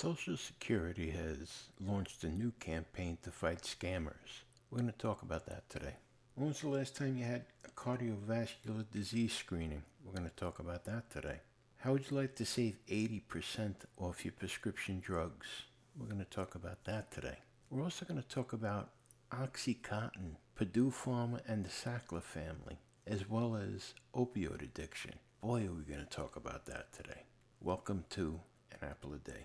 Social Security has launched a new campaign to fight scammers. We're going to talk about that today. When was the last time you had a cardiovascular disease screening? We're going to talk about that today. How would you like to save 80% off your prescription drugs? We're going to talk about that today. We're also going to talk about Oxycontin, Purdue Pharma, and the Sackler family, as well as opioid addiction. Boy, are we going to talk about that today. Welcome to An Apple a Day.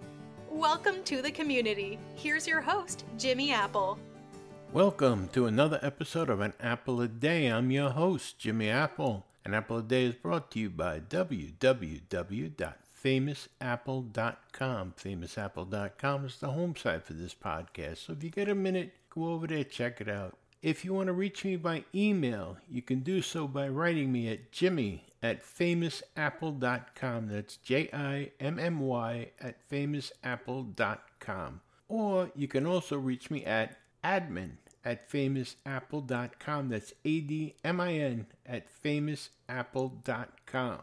Welcome to the community. Here's your host, Jimmy Apple. Welcome to another episode of An Apple a Day. I'm your host, Jimmy Apple. An Apple a Day is brought to you by www.famousapple.com. Famousapple.com is the home site for this podcast. So if you get a minute, go over there, check it out. If you want to reach me by email, you can do so by writing me at jimmy at famousapple.com. That's J I M M Y at famousapple.com. Or you can also reach me at admin at famousapple.com. That's A D M I N at famousapple.com.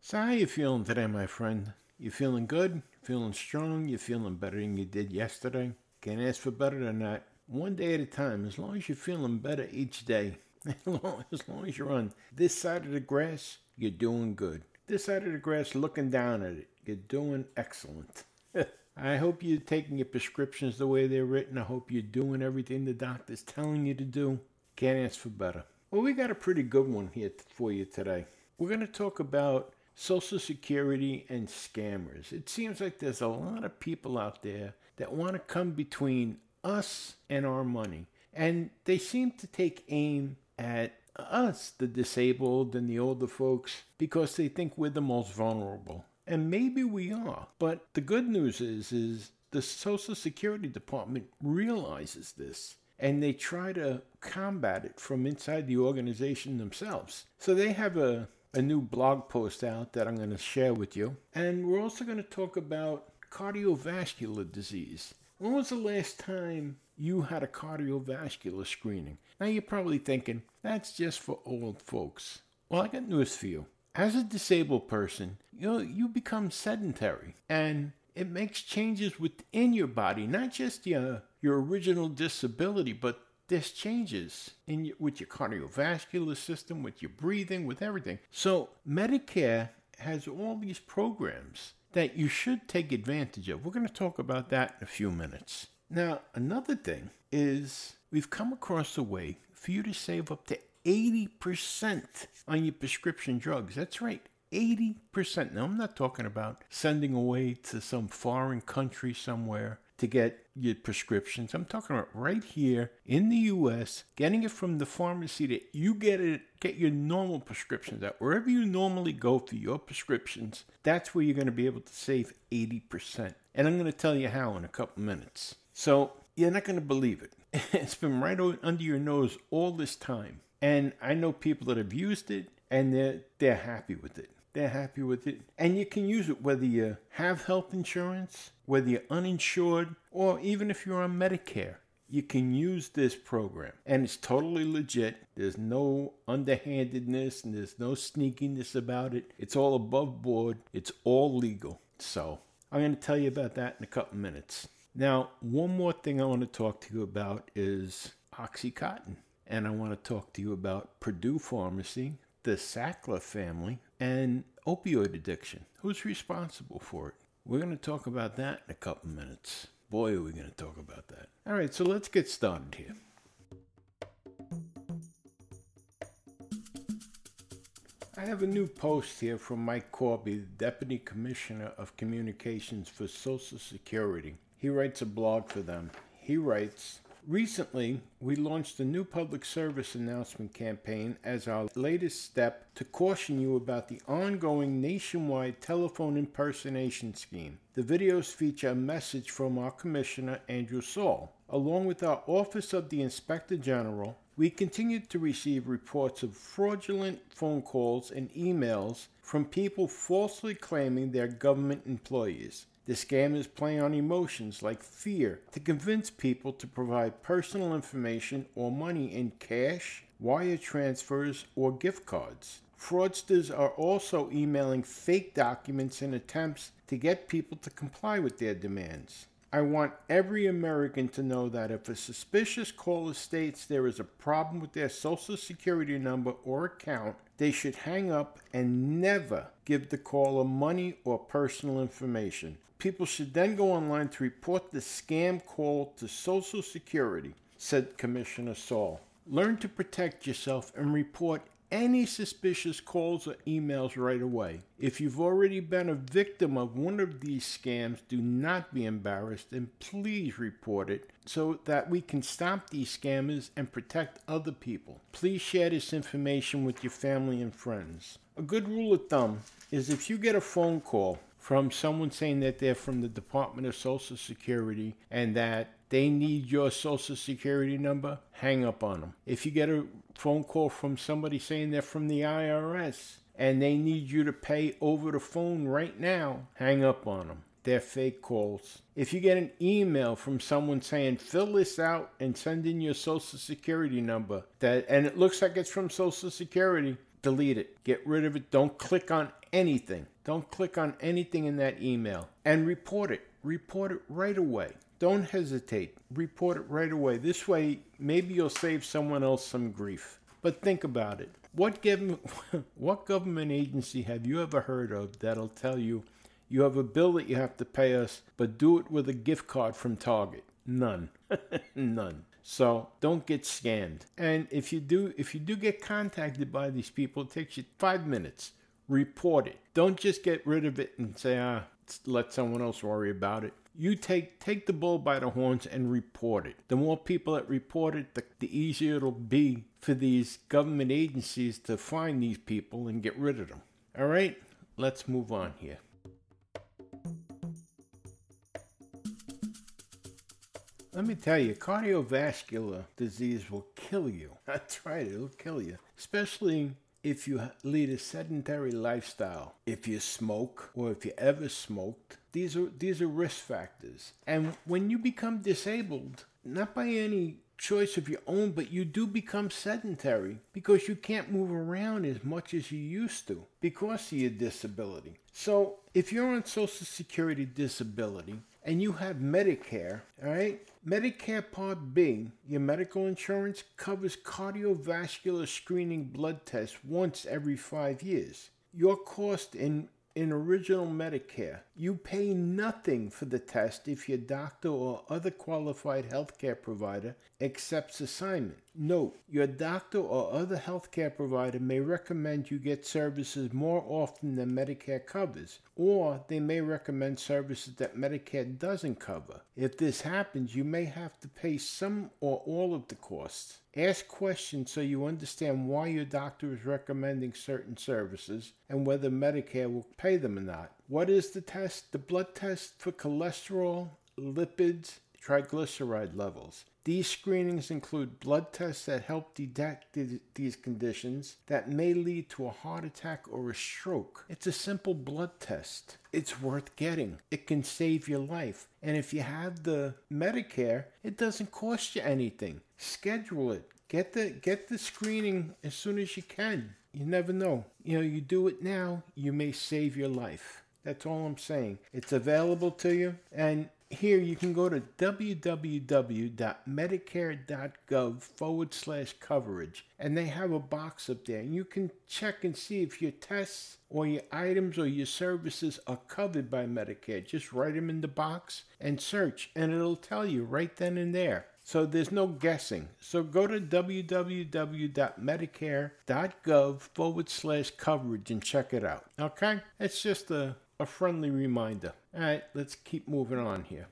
So, how you feeling today, my friend? You feeling good? Feeling strong? You feeling better than you did yesterday? Can't ask for better than that one day at a time, as long as you're feeling better each day, as long, as long as you're on this side of the grass, you're doing good. This side of the grass, looking down at it, you're doing excellent. I hope you're taking your prescriptions the way they're written. I hope you're doing everything the doctor's telling you to do. Can't ask for better. Well, we got a pretty good one here for you today. We're going to talk about Social Security and scammers. It seems like there's a lot of people out there that want to come between us and our money. And they seem to take aim at us, the disabled and the older folks, because they think we're the most vulnerable. And maybe we are. But the good news is is the Social Security Department realizes this and they try to combat it from inside the organization themselves. So they have a, a new blog post out that I'm going to share with you. And we're also going to talk about cardiovascular disease. When was the last time you had a cardiovascular screening? Now you're probably thinking, that's just for old folks. Well, I got news for you. As a disabled person, you you become sedentary and it makes changes within your body, not just your your original disability, but there's changes in your, with your cardiovascular system, with your breathing, with everything. So Medicare has all these programs that you should take advantage of. We're going to talk about that in a few minutes. Now, another thing is we've come across a way for you to save up to 80% on your prescription drugs. That's right, 80%. Now, I'm not talking about sending away to some foreign country somewhere to get your prescriptions. I'm talking about right here in the US, getting it from the pharmacy that you get it get your normal prescriptions at. Wherever you normally go for your prescriptions, that's where you're going to be able to save 80%. And I'm going to tell you how in a couple minutes. So, you're not going to believe it. It's been right under your nose all this time. And I know people that have used it and they're they're happy with it. They're happy with it. And you can use it whether you have health insurance, whether you're uninsured, or even if you're on Medicare. You can use this program. And it's totally legit. There's no underhandedness and there's no sneakiness about it. It's all above board. It's all legal. So I'm going to tell you about that in a couple minutes. Now, one more thing I want to talk to you about is Oxycontin. And I want to talk to you about Purdue Pharmacy, the Sackler family, and opioid addiction. Who's responsible for it? We're going to talk about that in a couple minutes. Boy, are we going to talk about that. All right, so let's get started here. I have a new post here from Mike Korbey, Deputy Commissioner of Communications for Social Security. He writes a blog for them. He writes, Recently, we launched a new public service announcement campaign as our latest step to caution you about the ongoing nationwide telephone impersonation scheme. The videos feature a message from our Commissioner, Andrew Saul. along with our Office of the Inspector General, we continue to receive reports of fraudulent phone calls and emails from people falsely claiming they're government employees. The scam is playing on emotions like fear to convince people to provide personal information or money in cash, wire transfers, or gift cards. Fraudsters are also emailing fake documents in attempts to get people to comply with their demands. I want every American to know that if a suspicious caller states there is a problem with their social security number or account, they should hang up and never give the caller money or personal information. People should then go online to report the scam call to Social Security, said Commissioner Saul. Learn to protect yourself and report any suspicious calls or emails right away. If you've already been a victim of one of these scams, do not be embarrassed and please report it so that we can stop these scammers and protect other people. Please share this information with your family and friends. A good rule of thumb is if you get a phone call from someone saying that they're from the Department of Social Security and that they need your social security number, hang up on them. If you get a phone call from somebody saying they're from the IRS and they need you to pay over the phone right now, hang up on them. They're fake calls. If you get an email from someone saying fill this out and send in your social security number that and it looks like it's from social security, delete it. Get rid of it. Don't click on anything. Don't click on anything in that email and report it. Report it right away. Don't hesitate. Report it right away. This way, maybe you'll save someone else some grief. But think about it. What what government agency have you ever heard of that'll tell you you have a bill that you have to pay us, but do it with a gift card from Target? None. None. So don't get scammed. And if you do if you do get contacted by these people, it takes you five minutes. Report it. Don't just get rid of it and say, ah, let someone else worry about it you take take the bull by the horns and report it. The more people that report it, the, the easier it'll be for these government agencies to find these people and get rid of them. All right, let's move on here. Let me tell you, cardiovascular disease will kill you. That's right, it'll kill you. Especially if you lead a sedentary lifestyle, if you smoke or if you ever smoked, these are these are risk factors. And when you become disabled, not by any choice of your own, but you do become sedentary because you can't move around as much as you used to because of your disability. So, if you're on Social Security disability and you have Medicare, all right, Medicare Part B, your medical insurance covers cardiovascular screening blood tests once every five years. Your cost in in original Medicare, you pay nothing for the test if your doctor or other qualified healthcare provider accepts assignment. Note, your doctor or other healthcare provider may recommend you get services more often than Medicare covers, or they may recommend services that Medicare doesn't cover. If this happens, you may have to pay some or all of the costs. Ask questions so you understand why your doctor is recommending certain services and whether Medicare will pay them or not. What is the test? The blood test for cholesterol, lipids, triglyceride levels. These screenings include blood tests that help detect these conditions that may lead to a heart attack or a stroke. It's a simple blood test. It's worth getting. It can save your life. And if you have the Medicare, it doesn't cost you anything. Schedule it. Get the get the screening as soon as you can. You never know. You know, you do it now, you may save your life. That's all I'm saying. It's available to you and here you can go to www.medicare.gov forward slash coverage and they have a box up there and you can check and see if your tests or your items or your services are covered by medicare just write them in the box and search and it'll tell you right then and there so there's no guessing. So go to www.medicare.gov forward slash coverage and check it out. Okay? It's just a, a friendly reminder. All right, let's keep moving on here.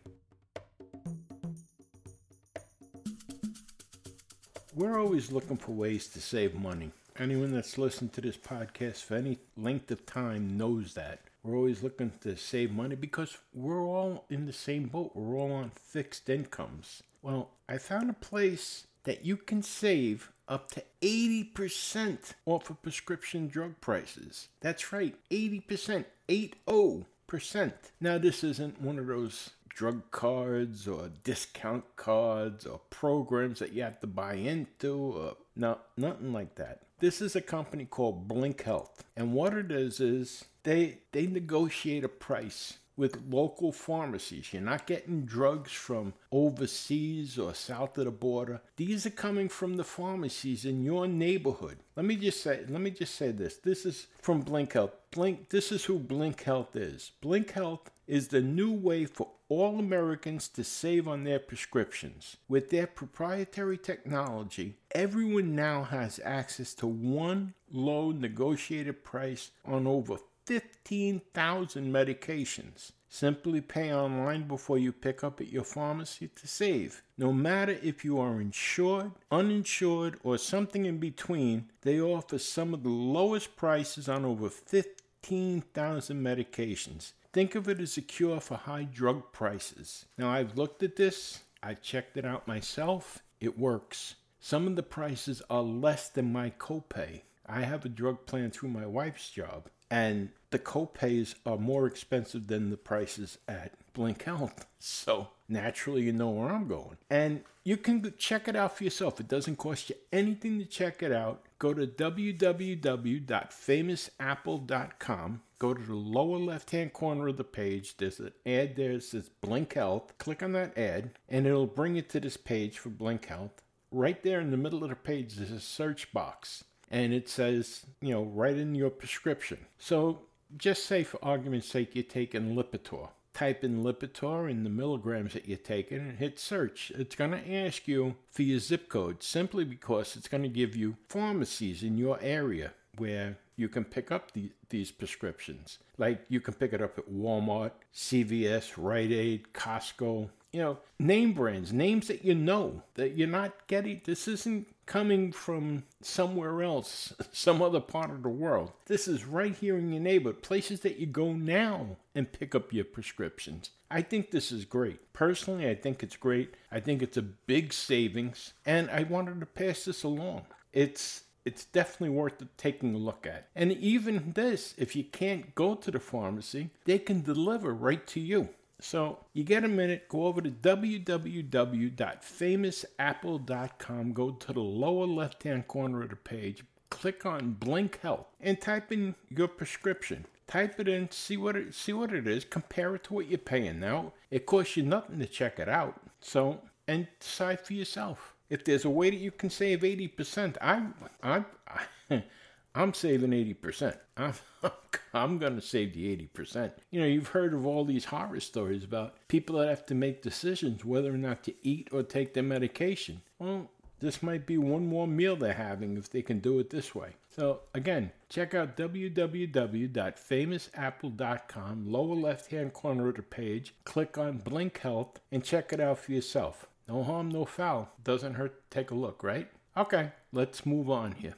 We're always looking for ways to save money. Anyone that's listened to this podcast for any length of time knows that. We're always looking to save money because we're all in the same boat. We're all on fixed incomes. Well, I found a place that you can save up to 80% off of prescription drug prices. That's right, 80%, 80%. Now, this isn't one of those drug cards or discount cards or programs that you have to buy into. Or, no, nothing like that. This is a company called Blink Health. And what it is is they they negotiate a price with local pharmacies. You're not getting drugs from overseas or south of the border. These are coming from the pharmacies in your neighborhood. Let me just say let me just say this. This is from Blink Health. Blink this is who Blink Health is. Blink Health is the new way for all Americans to save on their prescriptions. With their proprietary technology, everyone now has access to one low negotiated price on over 15,000 medications. Simply pay online before you pick up at your pharmacy to save. No matter if you are insured, uninsured, or something in between, they offer some of the lowest prices on over 15,000 medications. Think of it as a cure for high drug prices. Now, I've looked at this, I checked it out myself. It works. Some of the prices are less than my copay. I have a drug plan through my wife's job and the copays are more expensive than the prices at Blink Health. So naturally, you know where I'm going. And you can check it out for yourself. It doesn't cost you anything to check it out. Go to www.famousapple.com. Go to the lower left hand corner of the page. There's an ad there that says Blink Health. Click on that ad, and it'll bring you to this page for Blink Health. Right there in the middle of the page, there's a search box and it says, you know, write in your prescription. So just say for argument's sake you're taking Lipitor. Type in Lipitor in the milligrams that you're taking and hit search. It's going to ask you for your zip code simply because it's going to give you pharmacies in your area where you can pick up the, these prescriptions. Like you can pick it up at Walmart, CVS, Rite Aid, Costco, you know, name brands, names that you know, that you're not getting. This isn't coming from somewhere else, some other part of the world. This is right here in your neighborhood, places that you go now and pick up your prescriptions. I think this is great. Personally, I think it's great. I think it's a big savings, and I wanted to pass this along. It's it's definitely worth taking a look at. And even this, if you can't go to the pharmacy, they can deliver right to you. So you get a minute, go over to www.famousapple.com, go to the lower left hand corner of the page, click on Blink Health, and type in your prescription. Type it in, see what it see what it is, compare it to what you're paying now. It costs you nothing to check it out. So and decide for yourself. If there's a way that you can save 80%, I'm I'm I'm saving 80%. I'm, I'm going to save the 80%. You know, you've heard of all these horror stories about people that have to make decisions whether or not to eat or take their medication. Well, this might be one more meal they're having if they can do it this way. So, again, check out www.famousapple.com, lower left hand corner of the page, click on Blink Health, and check it out for yourself. No harm, no foul. Doesn't hurt to take a look, right? Okay, let's move on here.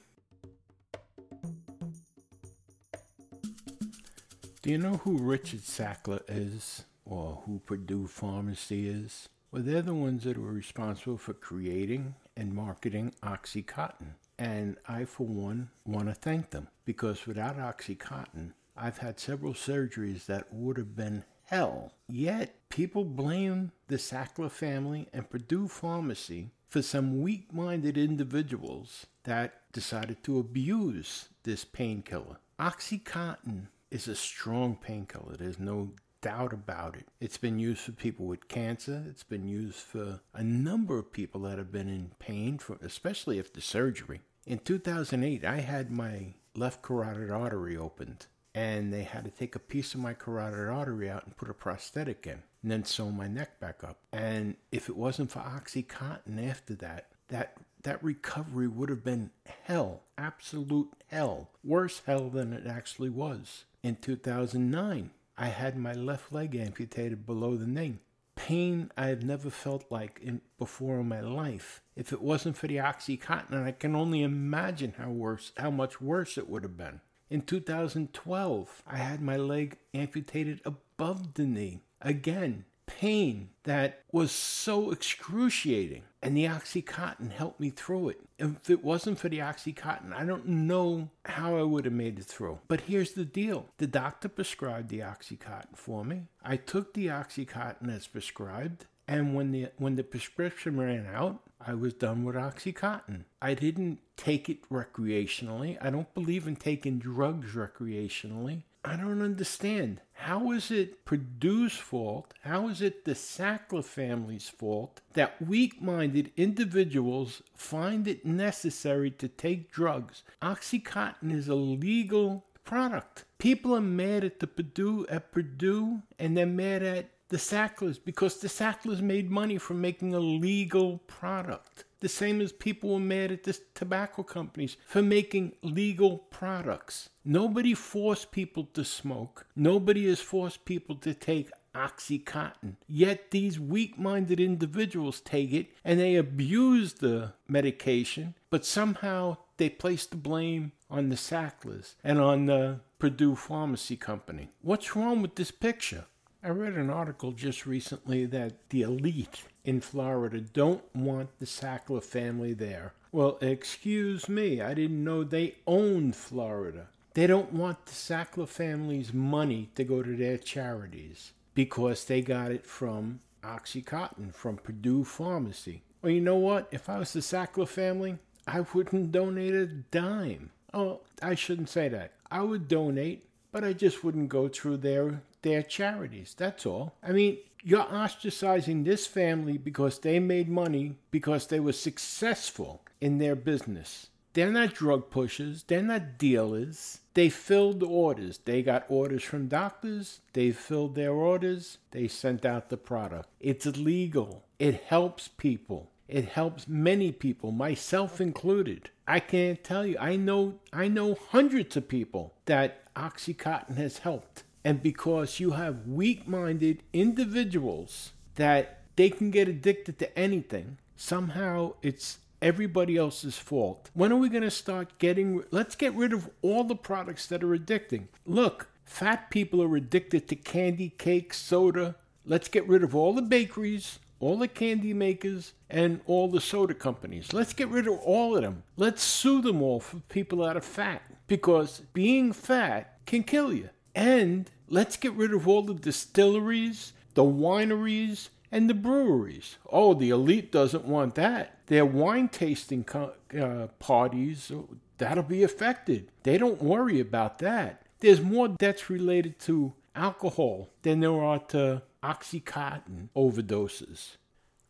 Do you know who Richard Sackler is or who Purdue Pharmacy is? Well, they're the ones that were responsible for creating and marketing Oxycontin. And I, for one, want to thank them because without Oxycontin, I've had several surgeries that would have been hell. Yet, people blame the Sackler family and Purdue Pharmacy for some weak minded individuals that decided to abuse this painkiller. Oxycontin is a strong painkiller. There's no doubt about it. It's been used for people with cancer. It's been used for a number of people that have been in pain, for, especially after surgery. In 2008, I had my left carotid artery opened, and they had to take a piece of my carotid artery out and put a prosthetic in, and then sew my neck back up. And if it wasn't for OxyContin after that, that that recovery would have been hell, absolute hell, worse hell than it actually was. In 2009, I had my left leg amputated below the knee. Pain I had never felt like in, before in my life. If it wasn't for the OxyContin, I can only imagine how worse, how much worse it would have been. In 2012, I had my leg amputated above the knee. Again, pain that was so excruciating. And the Oxycontin helped me through it. If it wasn't for the Oxycontin, I don't know how I would have made it through. But here's the deal the doctor prescribed the Oxycontin for me. I took the Oxycontin as prescribed. And when the when the prescription ran out, I was done with OxyContin. I didn't take it recreationally. I don't believe in taking drugs recreationally. I don't understand. How is it Purdue's fault? How is it the Sackler family's fault that weak minded individuals find it necessary to take drugs? Oxycontin is a legal product. People are mad at the Purdue at Purdue and they're mad at the Sacklers because the Sacklers made money from making a legal product. The same as people were mad at the tobacco companies for making legal products. Nobody forced people to smoke. Nobody has forced people to take Oxycontin. Yet these weak minded individuals take it and they abuse the medication, but somehow they place the blame on the Sacklers and on the Purdue Pharmacy Company. What's wrong with this picture? I read an article just recently that the elite in Florida don't want the Sackler family there. Well, excuse me, I didn't know they owned Florida. They don't want the Sackler family's money to go to their charities because they got it from Oxycontin, from Purdue Pharmacy. Well, you know what? If I was the Sackler family, I wouldn't donate a dime. Oh, I shouldn't say that. I would donate, but I just wouldn't go through their their charities. That's all. I mean, you're ostracizing this family because they made money because they were successful in their business. They're not drug pushers, they're not dealers. They filled orders. They got orders from doctors, they filled their orders, they sent out the product. It's legal. It helps people. It helps many people, myself included. I can't tell you. I know I know hundreds of people that OxyContin has helped and because you have weak minded individuals that they can get addicted to anything, somehow it's everybody else's fault. When are we going to start getting, let's get rid of all the products that are addicting. Look, fat people are addicted to candy, cake, soda. Let's get rid of all the bakeries, all the candy makers, and all the soda companies. Let's get rid of all of them. Let's sue them all for people that are fat because being fat can kill you. And let's get rid of all the distilleries, the wineries, and the breweries. Oh, the elite doesn't want that. Their wine tasting co- uh, parties, that'll be affected. They don't worry about that. There's more debts related to alcohol than there are to Oxycontin overdoses.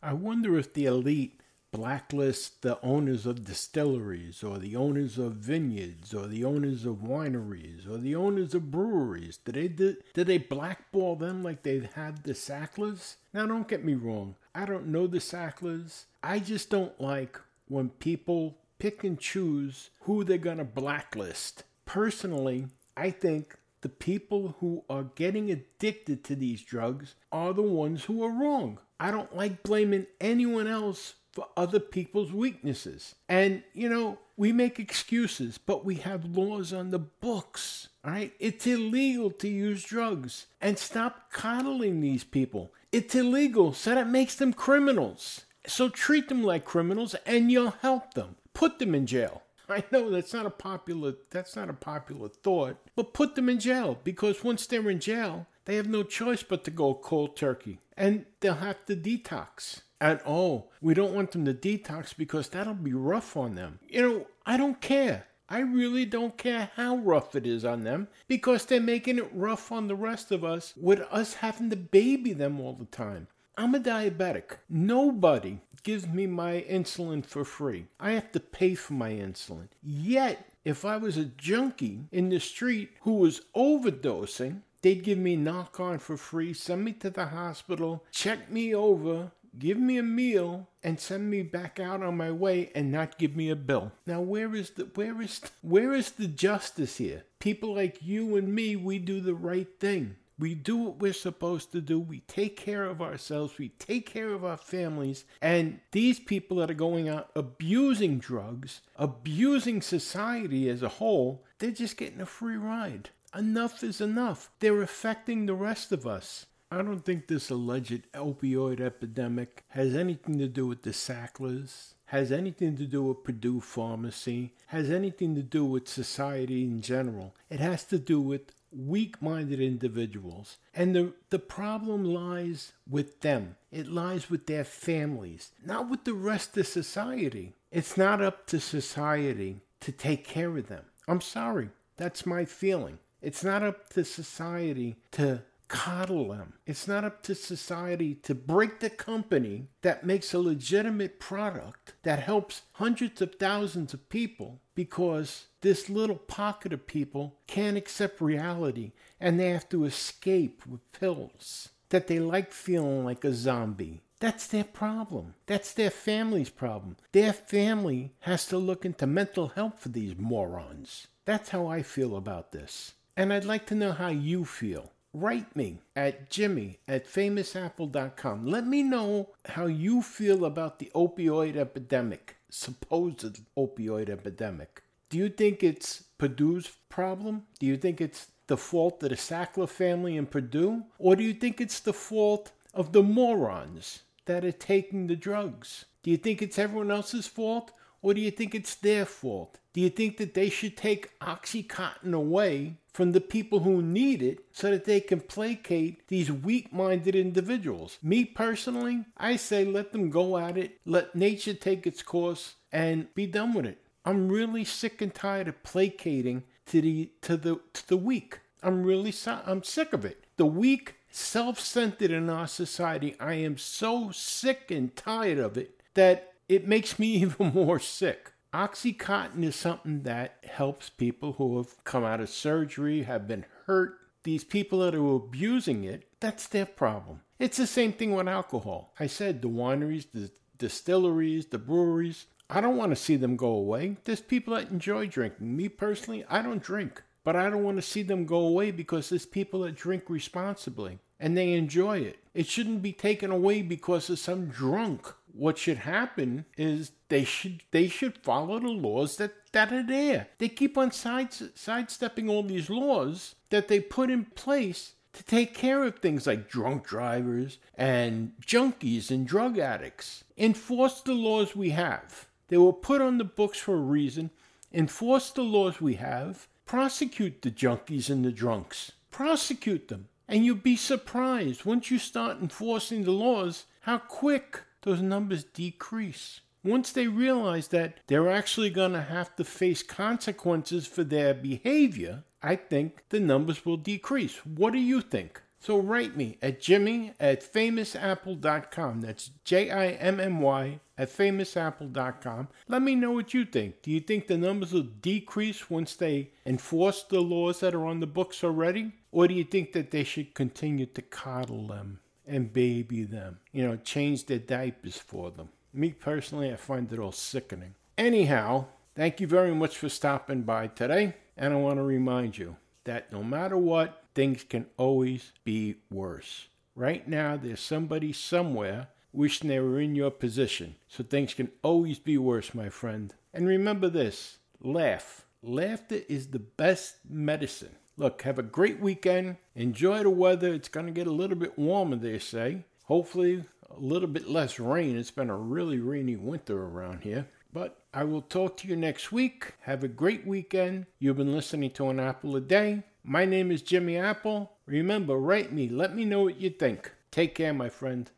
I wonder if the elite blacklist the owners of distilleries or the owners of vineyards or the owners of wineries or the owners of breweries. Did they did, did they blackball them like they had the Sacklers? Now don't get me wrong. I don't know the Sacklers. I just don't like when people pick and choose who they're going to blacklist. Personally, I think the people who are getting addicted to these drugs are the ones who are wrong. I don't like blaming anyone else for other people's weaknesses. And, you know, we make excuses, but we have laws on the books. All right? It's illegal to use drugs. And stop coddling these people. It's illegal, so that makes them criminals. So treat them like criminals and you'll help them. Put them in jail. I know that's not a popular that's not a popular thought, but put them in jail because once they're in jail, they have no choice but to go cold turkey and they'll have to detox. And all. we don't want them to detox because that'll be rough on them. You know, I don't care. I really don't care how rough it is on them because they're making it rough on the rest of us with us having to baby them all the time. I'm a diabetic. Nobody gives me my insulin for free. I have to pay for my insulin. Yet, if I was a junkie in the street who was overdosing, they'd give me Narcan for free, send me to the hospital, check me over, give me a meal and send me back out on my way and not give me a bill. Now where is the where is where is the justice here? People like you and me, we do the right thing. We do what we're supposed to do. We take care of ourselves. We take care of our families. And these people that are going out abusing drugs, abusing society as a whole, they're just getting a free ride. Enough is enough. They're affecting the rest of us. I don't think this alleged opioid epidemic has anything to do with the Sacklers, has anything to do with Purdue Pharmacy, has anything to do with society in general. It has to do with weak minded individuals. And the, the problem lies with them, it lies with their families, not with the rest of society. It's not up to society to take care of them. I'm sorry, that's my feeling. It's not up to society to coddle them. It's not up to society to break the company that makes a legitimate product that helps hundreds of thousands of people because this little pocket of people can't accept reality and they have to escape with pills that they like feeling like a zombie. That's their problem. That's their family's problem. Their family has to look into mental health for these morons. That's how I feel about this. And I'd like to know how you feel write me at jimmy at famousapple.com. Let me know how you feel about the opioid epidemic, supposed opioid epidemic. Do you think it's Purdue's problem? Do you think it's the fault of the Sackler family in Purdue? Or do you think it's the fault of the morons that are taking the drugs? Do you think it's everyone else's fault? Or do you think it's their fault? Do you think that they should take Oxycontin away from the people who need it so that they can placate these weak minded individuals. Me personally, I say let them go at it, let nature take its course, and be done with it. I'm really sick and tired of placating to the to the to the weak. I'm really I'm sick of it. The weak, self-centered in our society. I am so sick and tired of it that it makes me even more sick. Oxycontin is something that helps people who have come out of surgery, have been hurt. These people that are abusing it, that's their problem. It's the same thing with alcohol. I said the wineries, the distilleries, the breweries, I don't want to see them go away. There's people that enjoy drinking. Me personally, I don't drink. But I don't want to see them go away because there's people that drink responsibly and they enjoy it. It shouldn't be taken away because of some drunk what should happen is they should they should follow the laws that, that are there. They keep on side, sidestepping all these laws that they put in place to take care of things like drunk drivers and junkies and drug addicts. Enforce the laws we have. They were put on the books for a reason. Enforce the laws we have. Prosecute the junkies and the drunks. Prosecute them. And you'll be surprised once you start enforcing the laws how quick those numbers decrease. Once they realize that they're actually going to have to face consequences for their behavior, I think the numbers will decrease. What do you think? So write me at jimmy at famousapple.com. That's J I M M Y at famousapple.com. Let me know what you think. Do you think the numbers will decrease once they enforce the laws that are on the books already? Or do you think that they should continue to coddle them? And baby them. You know, change their diapers for them. Me personally, I find it all sickening. Anyhow, thank you very much for stopping by today. And I want to remind you that no matter what, things can always be worse. Right now, there's somebody somewhere wishing they were in your position. So things can always be worse, my friend. And remember this laugh. Laughter is the best medicine. Look, have a great weekend. Enjoy the weather. It's going to get a little bit warmer, they say. Hopefully, a little bit less rain. It's been a really rainy winter around here. But I will talk to you next week. Have a great weekend. You've been listening to An Apple a Day. My name is Jimmy Apple. Remember, write me. Let me know what you think. Take care, my friend.